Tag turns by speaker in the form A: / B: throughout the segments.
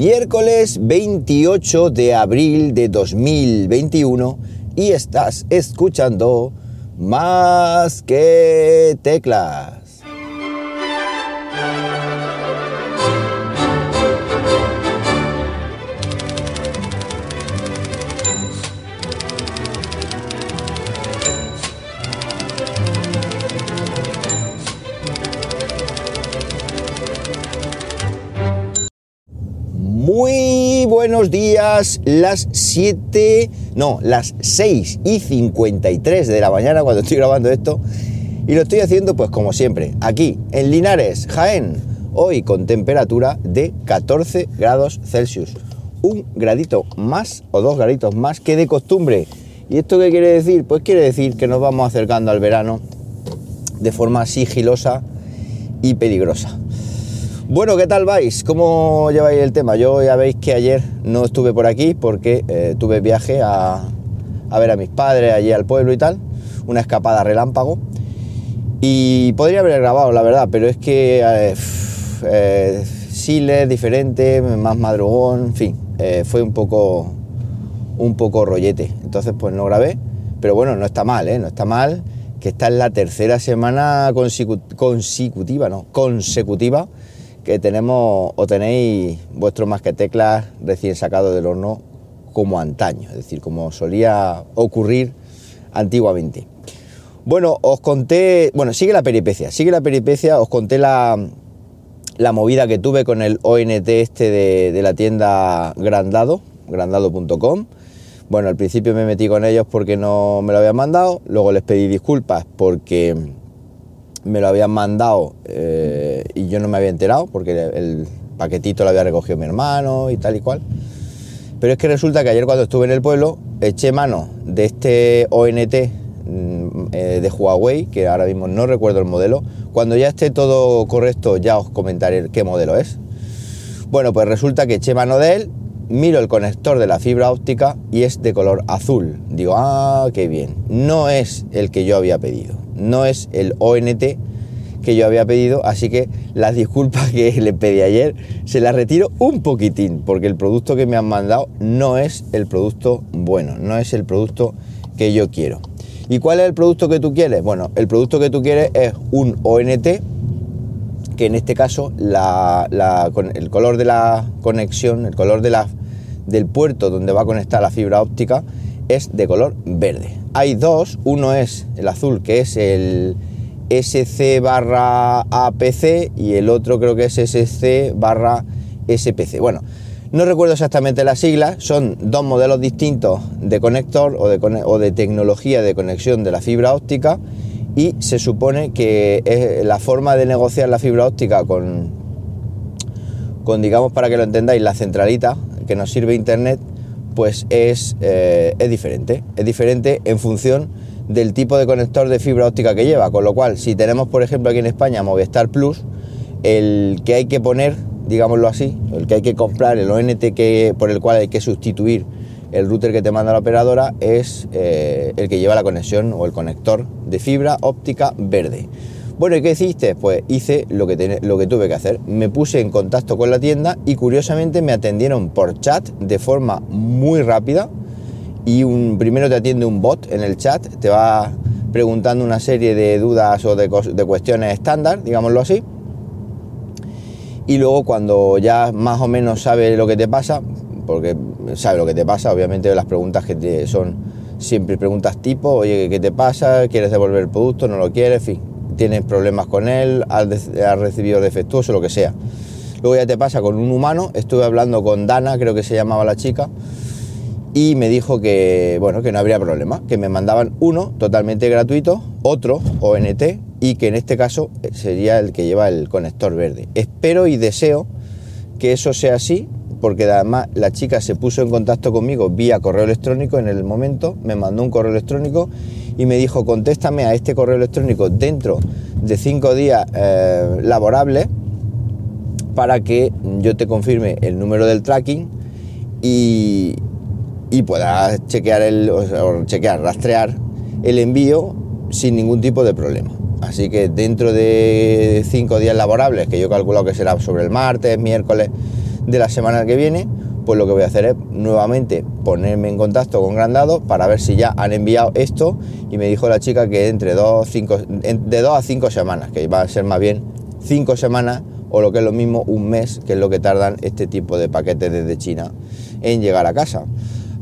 A: miércoles 28 de abril de 2021 y estás escuchando más que teclas. Buenos días, las 7, no, las 6 y 53 de la mañana cuando estoy grabando esto. Y lo estoy haciendo pues como siempre, aquí en Linares, Jaén, hoy con temperatura de 14 grados Celsius. Un gradito más o dos graditos más que de costumbre. ¿Y esto qué quiere decir? Pues quiere decir que nos vamos acercando al verano de forma sigilosa y peligrosa. Bueno, ¿qué tal vais? ¿Cómo lleváis el tema? Yo ya veis que ayer no estuve por aquí porque eh, tuve viaje a, ver a mis padres allí al pueblo y tal, una escapada relámpago. Y podría haber grabado, la verdad, pero es que eh, eh, Siles, diferente, más madrugón, en fin, eh, fue un poco, un poco rollete. Entonces, pues no grabé, pero bueno, no está mal, ¿eh? No está mal, que esta es la tercera semana consecutiva, no, consecutiva que tenemos o tenéis vuestro más que teclas recién sacado del horno como antaño, es decir, como solía ocurrir antiguamente. Bueno, os conté, bueno, sigue la peripecia, sigue la peripecia, os conté la, la movida que tuve con el ONT este de, de la tienda Grandado, grandado.com. Bueno, al principio me metí con ellos porque no me lo habían mandado, luego les pedí disculpas porque me lo habían mandado eh, y yo no me había enterado porque el paquetito lo había recogido mi hermano y tal y cual. Pero es que resulta que ayer cuando estuve en el pueblo eché mano de este ONT mm, eh, de Huawei, que ahora mismo no recuerdo el modelo. Cuando ya esté todo correcto ya os comentaré qué modelo es. Bueno, pues resulta que eché mano de él, miro el conector de la fibra óptica y es de color azul. Digo, ah, qué bien. No es el que yo había pedido no es el ONT que yo había pedido, así que las disculpas que le pedí ayer se las retiro un poquitín, porque el producto que me han mandado no es el producto bueno, no es el producto que yo quiero. ¿Y cuál es el producto que tú quieres? Bueno, el producto que tú quieres es un ONT, que en este caso el color de la conexión, el color del puerto donde va a conectar la fibra óptica es de color verde hay dos, uno es el azul que es el SC barra APC y el otro creo que es SC barra SPC. Bueno, no recuerdo exactamente las siglas, son dos modelos distintos de conector o de, tecnología de conexión de la fibra óptica y se supone que es la forma de negociar la fibra óptica con, con digamos para que lo entendáis, la centralita que nos sirve Internet pues es, eh, es diferente. Es diferente en función del tipo de conector de fibra óptica que lleva. Con lo cual, si tenemos, por ejemplo, aquí en España Movistar Plus, el que hay que poner, digámoslo así, el que hay que comprar, el ONT que, por el cual hay que sustituir el router que te manda la operadora es eh, el que lleva la conexión o el conector de fibra óptica verde. Bueno, ¿y qué hiciste? Pues hice lo que, lo que tuve que hacer. Me puse en contacto con la tienda y curiosamente me atendieron por chat de forma muy rápida. Y un, primero te atiende un bot en el chat, te va preguntando una serie de dudas o de, cuestiones estándar, digámoslo así. Y luego cuando ya más o menos sabe lo que te pasa, porque sabe lo que te pasa, obviamente las preguntas que te son siempre preguntas tipo, oye, ¿qué te pasa? ¿Quieres devolver el producto? ¿No lo quieres? En fin, tienes problemas con él, has, recibido defectuoso, lo que sea. Luego ya te pasa con un humano, estuve hablando con Dana, creo que se llamaba la chica, y me dijo que, bueno, que no habría problema, que me mandaban uno totalmente gratuito, otro ONT, y que en este caso sería el que lleva el conector verde. Espero y deseo que eso sea así, porque además la chica se puso en contacto conmigo vía correo electrónico en el momento, me mandó un correo electrónico y me dijo, contéstame a este correo electrónico dentro de cinco días eh, laborables para que yo te confirme el número del tracking y, y puedas chequear, el, chequear, rastrear el envío sin ningún tipo de problema. Así que dentro de cinco días laborables, que yo calculo que será sobre el martes, miércoles de la semana que viene, pues lo que voy a hacer es nuevamente ponerme en contacto con Grandado para ver si ya han enviado esto y me dijo la chica que entre dos, cinco, de dos a cinco semanas, que va a ser más bien cinco semanas o lo que es lo mismo un mes, que es lo que tardan este tipo de paquetes desde China en llegar a casa.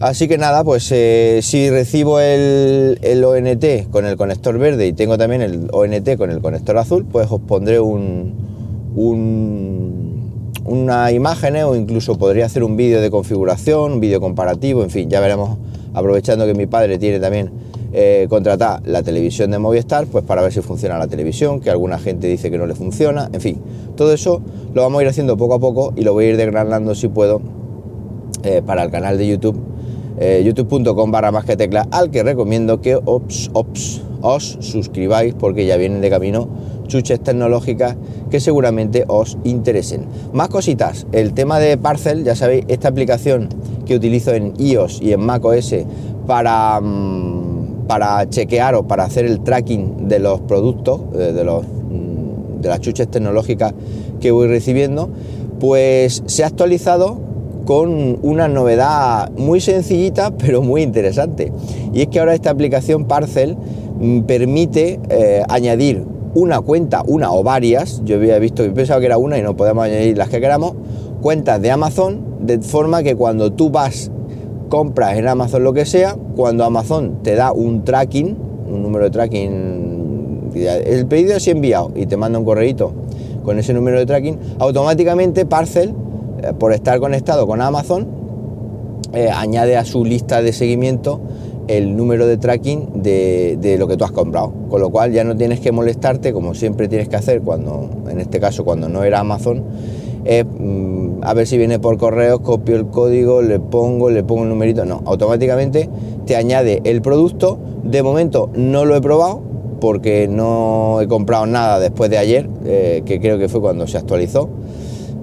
A: Así que nada, pues eh, si recibo el, ONT con el conector verde y tengo también el ONT con el conector azul, pues os pondré un, una imagen o incluso podría hacer un vídeo de configuración, un vídeo comparativo, en fin, ya veremos, aprovechando que mi padre tiene también eh, contratar la televisión de Movistar, pues para ver si funciona la televisión, que alguna gente dice que no le funciona, en fin, todo eso lo vamos a ir haciendo poco a poco y lo voy a ir desgranando si puedo eh, para el canal de YouTube eh, youtube.com barra más que tecla, al que recomiendo que ops, ops, os suscribáis porque ya vienen de camino chuches tecnológicas que seguramente os interesen. Más cositas, el tema de Parcel, ya sabéis, esta aplicación que utilizo en iOS y en macOS para, mm, para chequear o para hacer el tracking de los productos, eh, de, los, mm, de las chuches tecnológicas que voy recibiendo, pues se ha actualizado con una novedad muy sencillita pero muy interesante. Y es que ahora esta aplicación Parcel mm, permite eh, añadir una cuenta, una o varias, yo había visto, y pensaba que era una y no podemos añadir las que queramos, cuentas de Amazon, de forma que cuando tú vas, compras en Amazon lo que sea, cuando Amazon te da un tracking, un número de tracking, el pedido es enviado y te manda un correíto con ese número de tracking, automáticamente Parcel eh, por estar conectado con Amazon, eh, añade a su lista de seguimiento el número de tracking de, lo que tú has comprado. Con lo cual ya no tienes que molestarte, como siempre tienes que hacer cuando, en este caso, cuando no era Amazon, mm, a ver si viene por correo, copio el código, le pongo, le pongo el numerito. No, automáticamente te añade el producto. De momento no lo he probado porque no he comprado nada después de ayer, eh, que creo que fue cuando se actualizó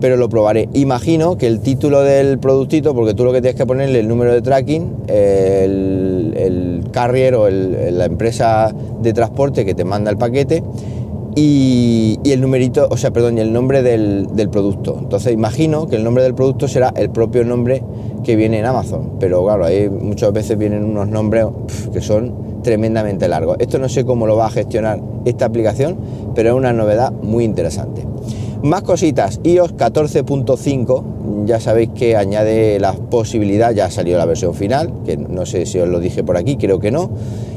A: pero lo probaré. Imagino que el título del productito, porque tú lo que tienes que ponerle el número de tracking, el, carrier o la empresa de transporte que te manda el paquete y, el numerito, o sea, perdón, y el nombre del, producto. Entonces imagino que el nombre del producto será el propio nombre que viene en Amazon, pero claro, ahí muchas veces vienen unos nombres que son tremendamente largos. Esto no sé cómo lo va a gestionar esta aplicación, pero es una novedad muy interesante. Más cositas, iOS 14.5, ya sabéis que añade la posibilidad, ya salió la versión final, que no sé si os lo dije por aquí, creo que no.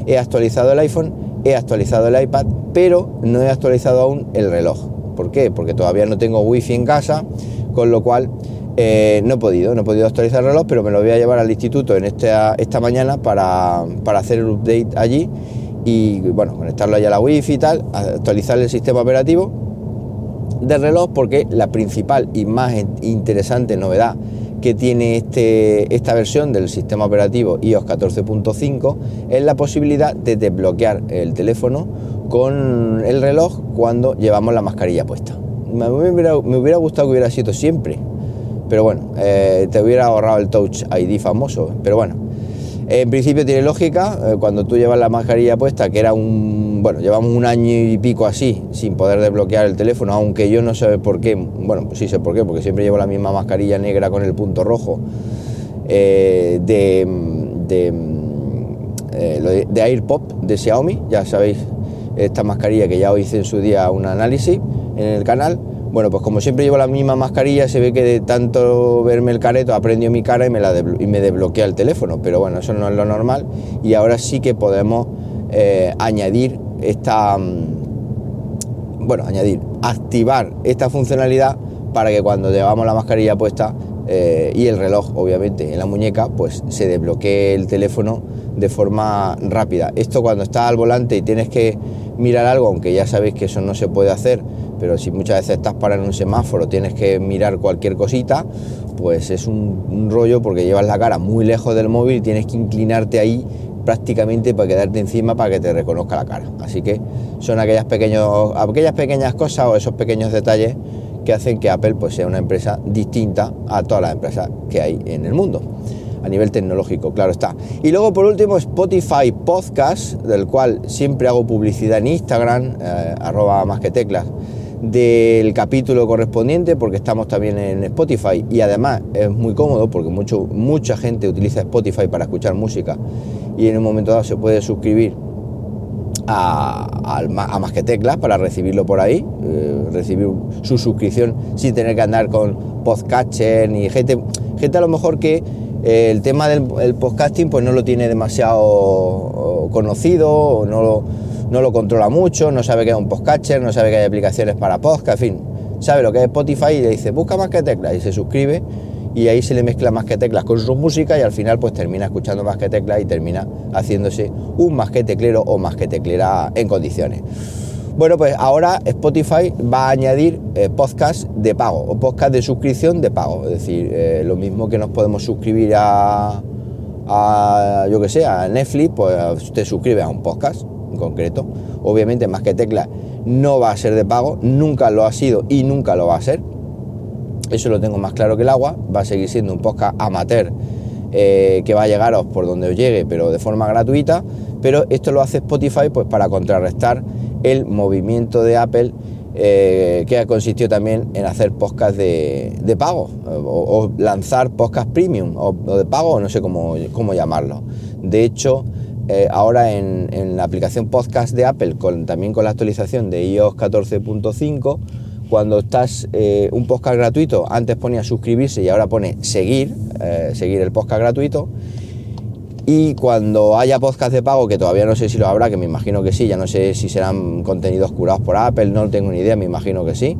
A: He actualizado el iPhone, he actualizado el iPad, pero no he actualizado aún el reloj. ¿Por qué? Porque todavía no tengo wifi en casa, con lo cual eh, no he podido, no he podido actualizar el reloj, pero me lo voy a llevar al instituto en esta, esta mañana para, para hacer el update allí y bueno, conectarlo allá a la wifi y tal, actualizar el sistema operativo de reloj porque la principal y más interesante novedad que tiene este, esta versión del sistema operativo iOS 14.5 es la posibilidad de desbloquear el teléfono con el reloj cuando llevamos la mascarilla puesta. Me hubiera, gustado que hubiera sido siempre, pero bueno, eh, te hubiera ahorrado el Touch ID famoso, pero bueno, en principio tiene lógica, eh, cuando tú llevas la mascarilla puesta, que era un, bueno, llevamos un año y pico así, sin poder desbloquear el teléfono, aunque yo no sé por qué, bueno, pues sí sé por qué, porque siempre llevo la misma mascarilla negra con el punto rojo eh, de, de, eh, de AirPop de Xiaomi, ya sabéis, esta mascarilla que ya hice en su día un análisis en el canal, bueno, pues como siempre llevo la misma mascarilla, se ve que de tanto verme el careto aprendió mi cara y me, la y me desbloquea el teléfono. Pero bueno, eso no es lo normal. Y ahora sí que podemos eh, añadir esta. Mm, bueno, añadir, activar esta funcionalidad para que cuando llevamos la mascarilla puesta eh, y el reloj, obviamente, en la muñeca, pues se desbloquee el teléfono de forma rápida. Esto cuando estás al volante y tienes que mirar algo, aunque ya sabéis que eso no se puede hacer pero si muchas veces estás parado en un semáforo, tienes que mirar cualquier cosita, pues es un, rollo porque llevas la cara muy lejos del móvil y tienes que inclinarte ahí prácticamente para quedarte encima para que te reconozca la cara. Así que son aquellas, pequeños, aquellas pequeñas cosas o esos pequeños detalles que hacen que Apple pues, sea una empresa distinta a todas las empresas que hay en el mundo a nivel tecnológico, claro está. Y luego por último Spotify Podcast, del cual siempre hago publicidad en Instagram, eh, arroba más que teclas, del capítulo correspondiente porque estamos también en Spotify y además es muy cómodo porque mucho, mucha gente utiliza Spotify para escuchar música y en un momento dado se puede suscribir a, a, más que teclas para recibirlo por ahí, eh, recibir su suscripción sin tener que andar con podcatcher ni gente, gente a lo mejor que eh, el tema del podcasting pues no lo tiene demasiado conocido o no lo no lo controla mucho, no sabe que es un podcatcher, no sabe que hay aplicaciones para podcast, en fin, sabe lo que es Spotify y le dice busca más que teclas y se suscribe y ahí se le mezcla más que teclas con su música y al final pues termina escuchando más que teclas y termina haciéndose un más que teclero o más que teclera en condiciones. Bueno, pues ahora Spotify va a añadir eh, podcast de pago o podcast de suscripción de pago. Es decir, eh, lo mismo que nos podemos suscribir a, a yo que sé, a Netflix, pues te suscribes a un podcast concreto. Obviamente más que tecla no va a ser de pago, nunca lo ha sido y nunca lo va a ser. Eso lo tengo más claro que el agua. Va a seguir siendo un podcast amateur eh, que va a llegaros por donde os llegue, pero de forma gratuita. Pero esto lo hace Spotify pues para contrarrestar el movimiento de Apple eh, que ha consistido también en hacer podcast de, pago o, lanzar podcast premium o, de pago, no sé cómo, cómo llamarlo. De hecho, eh, ahora en, la aplicación podcast de Apple, también con la actualización de iOS 14.5, cuando estás eh, un podcast gratuito, antes ponía suscribirse y ahora pone seguir, eh, seguir el podcast gratuito. Y cuando haya podcast de pago, que todavía no sé si lo habrá, que me imagino que sí, ya no sé si serán contenidos curados por Apple, no tengo ni idea, me imagino que sí,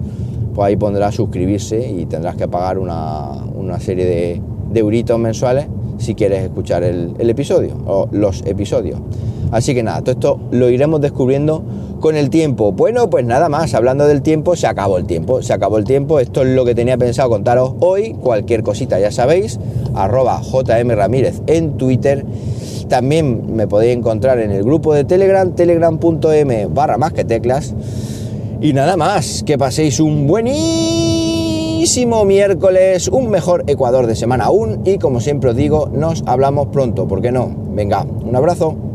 A: pues ahí pondrás suscribirse y tendrás que pagar una, serie de, de euritos mensuales si quieres escuchar el, episodio o los episodios. Así que nada, todo esto lo iremos descubriendo con el tiempo. Bueno, pues nada más, hablando del tiempo, se acabó el tiempo, se acabó el tiempo. Esto es lo que tenía pensado contaros hoy. Cualquier cosita, ya sabéis, arroba JM Ramírez en Twitter. También me podéis encontrar en el grupo de Telegram, telegram.m barra más que teclas. Y nada más, que paséis un buenísimo miércoles, un mejor Ecuador de semana aún y como siempre os digo, nos hablamos pronto, ¿por qué no? Venga, un abrazo.